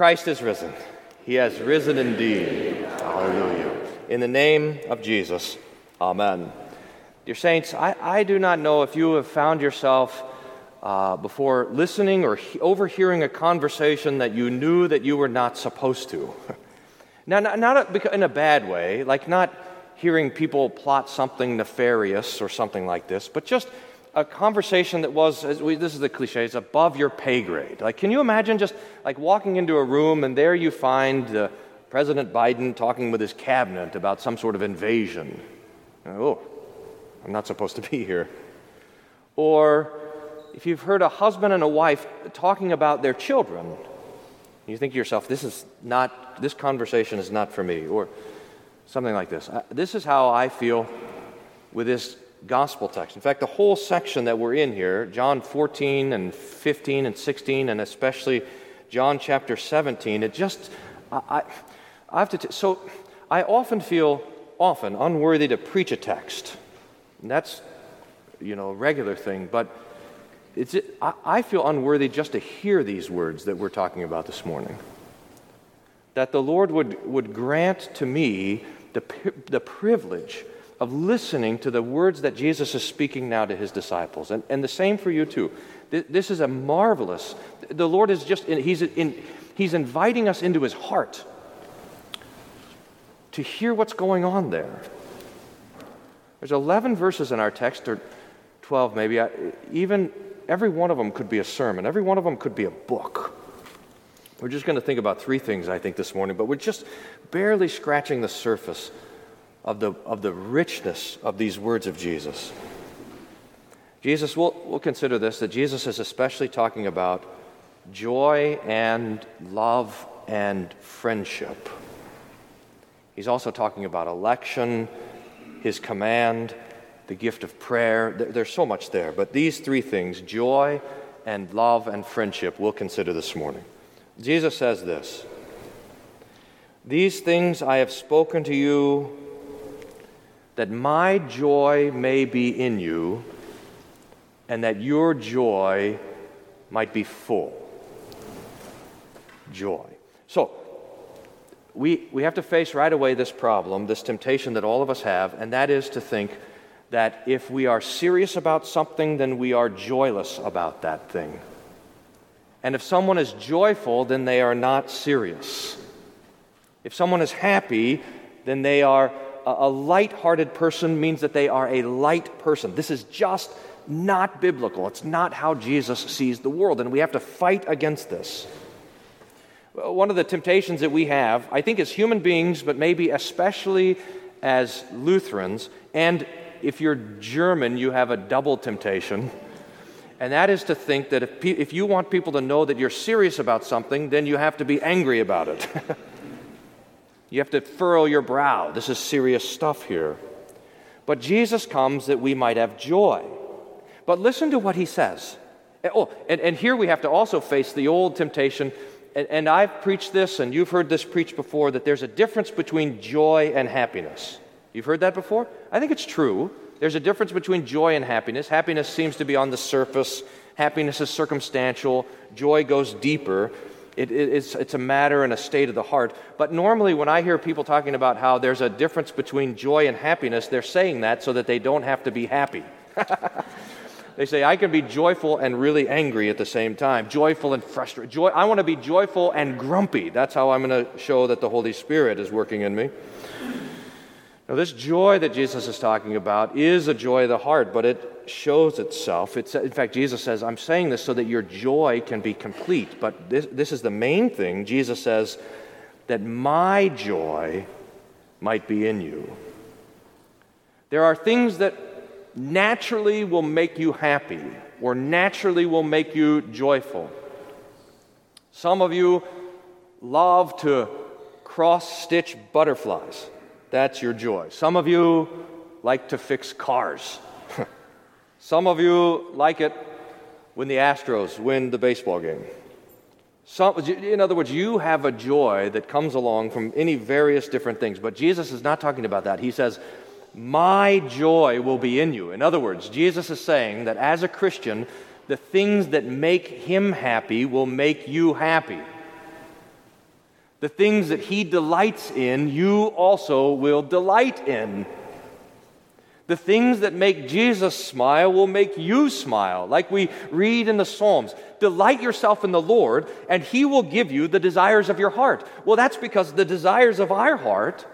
Christ is risen. He has risen indeed. Hallelujah. In the name of Jesus, amen. Dear Saints, I, I do not know if you have found yourself uh, before listening or he- overhearing a conversation that you knew that you were not supposed to. now, not, not a, in a bad way, like not hearing people plot something nefarious or something like this, but just a conversation that was, we, this is the cliche, it's above your pay grade. Like, can you imagine just like walking into a room and there you find uh, President Biden talking with his cabinet about some sort of invasion? Oh, I'm not supposed to be here. Or if you've heard a husband and a wife talking about their children, you think to yourself, this is not, this conversation is not for me. Or something like this. This is how I feel with this gospel text. In fact, the whole section that we're in here, John 14 and 15 and 16, and especially John chapter 17, it just, I, I have to, t- so I often feel, often, unworthy to preach a text. And that's, you know, a regular thing, but it's, I, I feel unworthy just to hear these words that we're talking about this morning. That the Lord would, would grant to me the, the privilege of listening to the words that Jesus is speaking now to his disciples. And, and the same for you, too. This is a marvelous, the Lord is just, he's, in, he's inviting us into his heart to hear what's going on there. There's 11 verses in our text, or 12 maybe. Even every one of them could be a sermon, every one of them could be a book. We're just going to think about three things, I think, this morning, but we're just barely scratching the surface of the, of the richness of these words of Jesus. Jesus, we'll, we'll consider this that Jesus is especially talking about joy and love and friendship. He's also talking about election, his command, the gift of prayer. There's so much there. But these three things joy and love and friendship we'll consider this morning. Jesus says this These things I have spoken to you that my joy may be in you and that your joy might be full. Joy. So, we, we have to face right away this problem, this temptation that all of us have, and that is to think that if we are serious about something, then we are joyless about that thing. And if someone is joyful, then they are not serious. If someone is happy, then they are a light-hearted person means that they are a light person. This is just not biblical. It's not how Jesus sees the world, and we have to fight against this. One of the temptations that we have, I think, as human beings, but maybe especially as Lutherans, and if you're German, you have a double temptation. And that is to think that if, pe- if you want people to know that you're serious about something, then you have to be angry about it. You have to furrow your brow. This is serious stuff here. But Jesus comes that we might have joy. But listen to what he says. Oh, and, and here we have to also face the old temptation. And, and I've preached this, and you've heard this preached before, that there's a difference between joy and happiness. You've heard that before? I think it's true. There's a difference between joy and happiness. Happiness seems to be on the surface, happiness is circumstantial, joy goes deeper. It, it, it's, it's a matter and a state of the heart. But normally, when I hear people talking about how there's a difference between joy and happiness, they're saying that so that they don't have to be happy. they say, I can be joyful and really angry at the same time, joyful and frustrated. Joy, I want to be joyful and grumpy. That's how I'm going to show that the Holy Spirit is working in me. Now, this joy that Jesus is talking about is a joy of the heart, but it shows itself. It's, in fact, Jesus says, I'm saying this so that your joy can be complete. But this, this is the main thing. Jesus says that my joy might be in you. There are things that naturally will make you happy or naturally will make you joyful. Some of you love to cross stitch butterflies. That's your joy. Some of you like to fix cars. Some of you like it when the Astros win the baseball game. Some, in other words, you have a joy that comes along from any various different things. But Jesus is not talking about that. He says, My joy will be in you. In other words, Jesus is saying that as a Christian, the things that make him happy will make you happy. The things that He delights in, you also will delight in. The things that make Jesus smile will make you smile, like we read in the Psalms. Delight yourself in the Lord, and He will give you the desires of your heart. Well, that's because the desires of our heart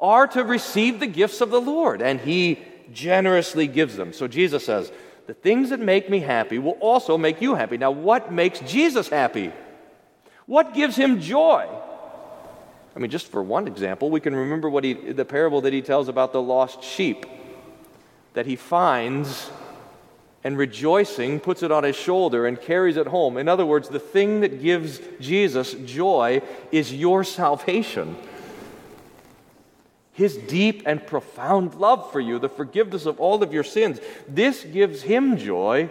are to receive the gifts of the Lord, and He generously gives them. So Jesus says, The things that make me happy will also make you happy. Now, what makes Jesus happy? What gives Him joy? I mean, just for one example, we can remember what he, the parable that he tells about the lost sheep that he finds and rejoicing puts it on his shoulder and carries it home. In other words, the thing that gives Jesus joy is your salvation. His deep and profound love for you, the forgiveness of all of your sins. This gives him joy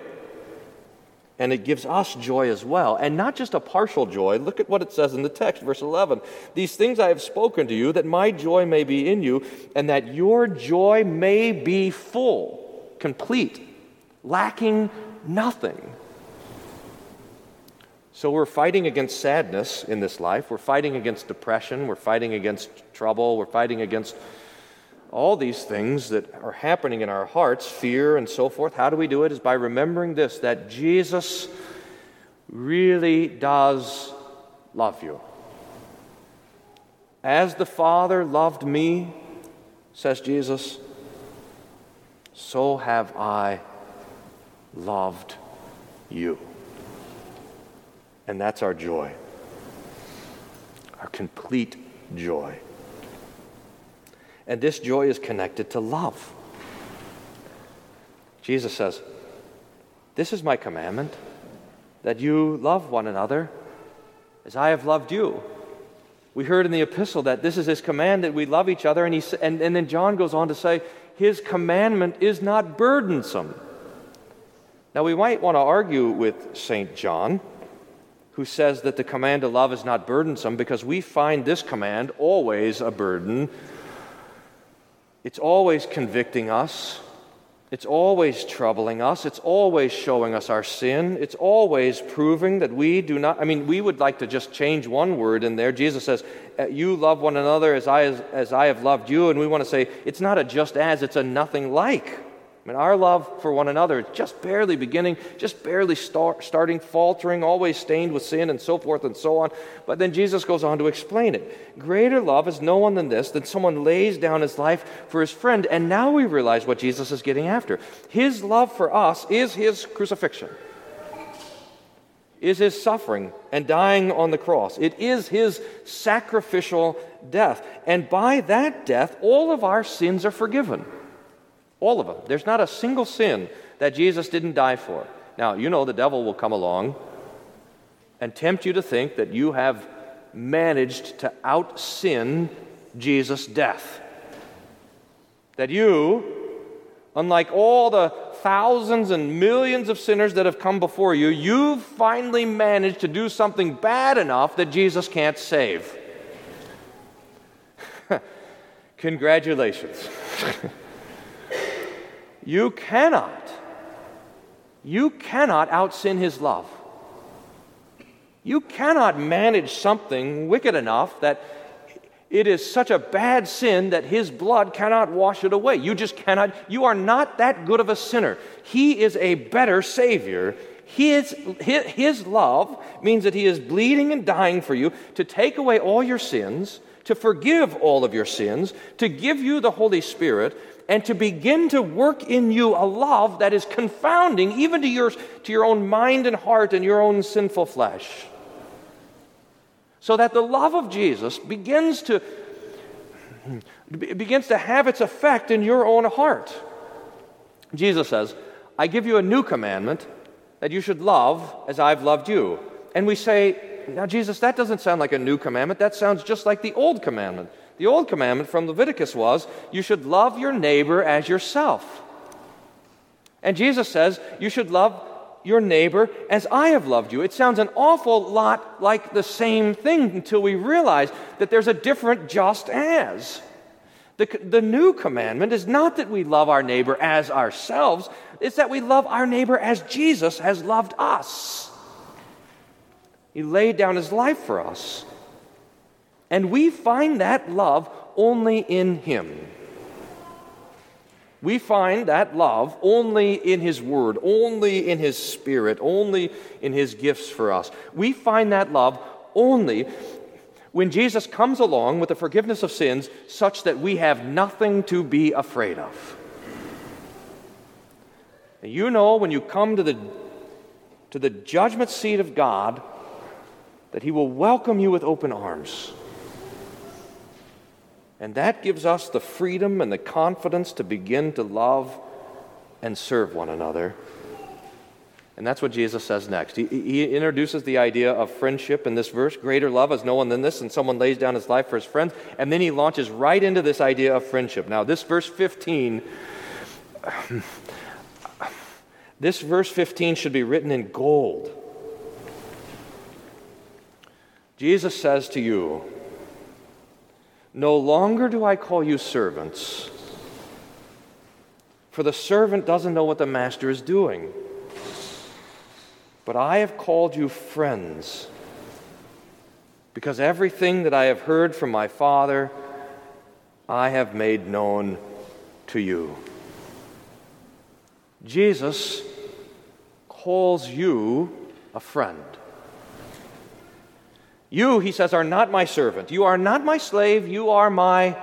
and it gives us joy as well. And not just a partial joy. Look at what it says in the text, verse 11. These things I have spoken to you, that my joy may be in you, and that your joy may be full, complete, lacking nothing. So we're fighting against sadness in this life. We're fighting against depression. We're fighting against trouble. We're fighting against all these things that are happening in our hearts, fear and so forth, how do we do it? Is by remembering this that Jesus really does love you. As the Father loved me, says Jesus, so have I loved you. And that's our joy, our complete joy. And this joy is connected to love. Jesus says, This is my commandment, that you love one another as I have loved you. We heard in the epistle that this is his command that we love each other, and, he, and, and then John goes on to say, His commandment is not burdensome. Now, we might want to argue with St. John, who says that the command to love is not burdensome, because we find this command always a burden it's always convicting us. It's always troubling us. It's always showing us our sin. It's always proving that we do not. I mean, we would like to just change one word in there. Jesus says, uh, You love one another as I, as, as I have loved you. And we want to say, it's not a just as, it's a nothing like. I mean, our love for one another is just barely beginning, just barely start, starting, faltering, always stained with sin, and so forth and so on. But then Jesus goes on to explain it. Greater love is no one than this, that someone lays down his life for his friend. And now we realize what Jesus is getting after. His love for us is his crucifixion, is his suffering and dying on the cross. It is his sacrificial death. And by that death, all of our sins are forgiven. All of them. There's not a single sin that Jesus didn't die for. Now, you know the devil will come along and tempt you to think that you have managed to out sin Jesus' death. That you, unlike all the thousands and millions of sinners that have come before you, you've finally managed to do something bad enough that Jesus can't save. Congratulations. You cannot, you cannot outsin his love. You cannot manage something wicked enough that it is such a bad sin that his blood cannot wash it away. You just cannot. You are not that good of a sinner. He is a better Savior. His, his, his love means that he is bleeding and dying for you to take away all your sins, to forgive all of your sins, to give you the Holy Spirit, and to begin to work in you a love that is confounding even to your, to your own mind and heart and your own sinful flesh. So that the love of Jesus begins to, begins to have its effect in your own heart. Jesus says, I give you a new commandment that you should love as I've loved you. And we say, now, Jesus, that doesn't sound like a new commandment. That sounds just like the old commandment. The old commandment from Leviticus was you should love your neighbor as yourself. And Jesus says you should love your neighbor as I have loved you. It sounds an awful lot like the same thing until we realize that there's a different just as. The, the new commandment is not that we love our neighbor as ourselves, it's that we love our neighbor as Jesus has loved us. He laid down his life for us. And we find that love only in Him. We find that love only in His Word, only in His Spirit, only in His gifts for us. We find that love only when Jesus comes along with the forgiveness of sins such that we have nothing to be afraid of. You know when you come to the, to the judgment seat of God that He will welcome you with open arms. And that gives us the freedom and the confidence to begin to love and serve one another. And that's what Jesus says next. He, he, introduces the idea of friendship in this verse. Greater love has no one than this, and someone lays down his life for his friends. And then he launches right into this idea of friendship. Now, this verse 15, this verse 15 should be written in gold. Jesus says to you, no longer do I call you servants, for the servant doesn't know what the master is doing. But I have called you friends, because everything that I have heard from my Father, I have made known to you. Jesus calls you a friend. You, he says, are not my servant. You are not my slave. You are my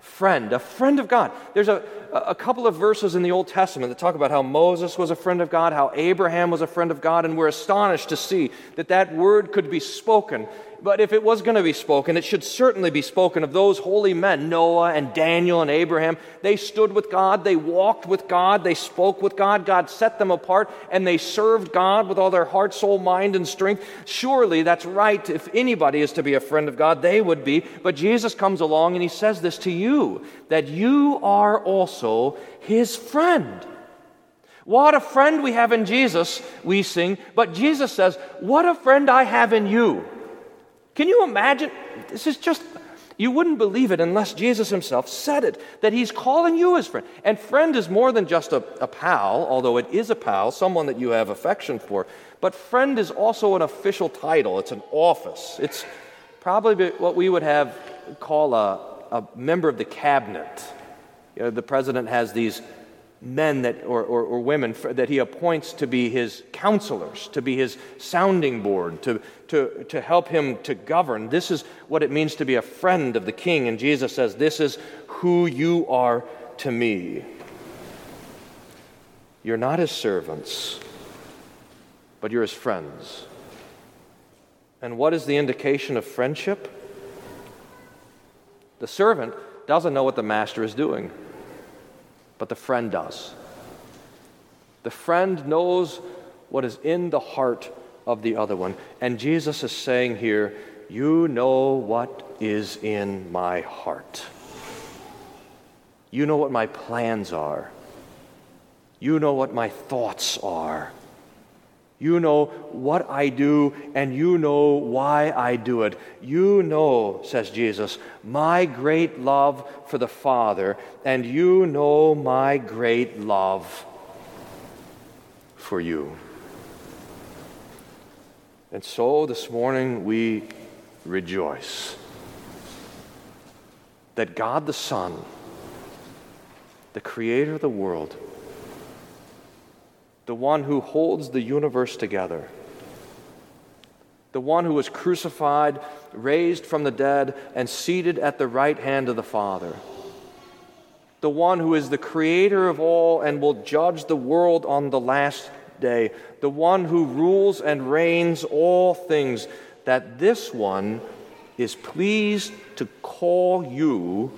friend, a friend of God. There's a, a couple of verses in the Old Testament that talk about how Moses was a friend of God, how Abraham was a friend of God, and we're astonished to see that that word could be spoken but if it was going to be spoken, it should certainly be spoken of those holy men, Noah and Daniel and Abraham. They stood with God, they walked with God, they spoke with God. God set them apart, and they served God with all their heart, soul, mind, and strength. Surely that's right. If anybody is to be a friend of God, they would be. But Jesus comes along and he says this to you that you are also his friend. What a friend we have in Jesus, we sing. But Jesus says, What a friend I have in you. Can you imagine? This is just, you wouldn't believe it unless Jesus himself said it, that he's calling you his friend. And friend is more than just a, a pal, although it is a pal, someone that you have affection for. But friend is also an official title, it's an office. It's probably what we would have call a, a member of the cabinet. You know, the president has these men that, or, or, or, women that he appoints to be his counselors, to be his sounding board, to, to, to help him to govern. This is what it means to be a friend of the king. And Jesus says, This is who you are to me. You're not his servants, but you're his friends. And what is the indication of friendship? The servant doesn't know what the master is doing but the friend does. The friend knows what is in the heart of the other one. And Jesus is saying here, You know what is in my heart. You know what my plans are. You know what my thoughts are. You know what I do, and you know why I do it. You know, says Jesus, my great love for the Father, and you know my great love for you. And so this morning we rejoice that God the Son, the creator of the world, the one who holds the universe together, the one who was crucified, raised from the dead, and seated at the right hand of the Father, the one who is the creator of all and will judge the world on the last day, the one who rules and reigns all things, that this one is pleased to call you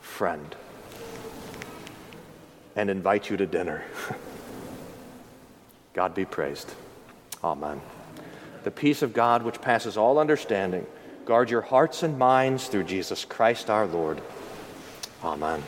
friend and invite you to dinner. God be praised. Amen. The peace of God, which passes all understanding, guard your hearts and minds through Jesus Christ our Lord. Amen.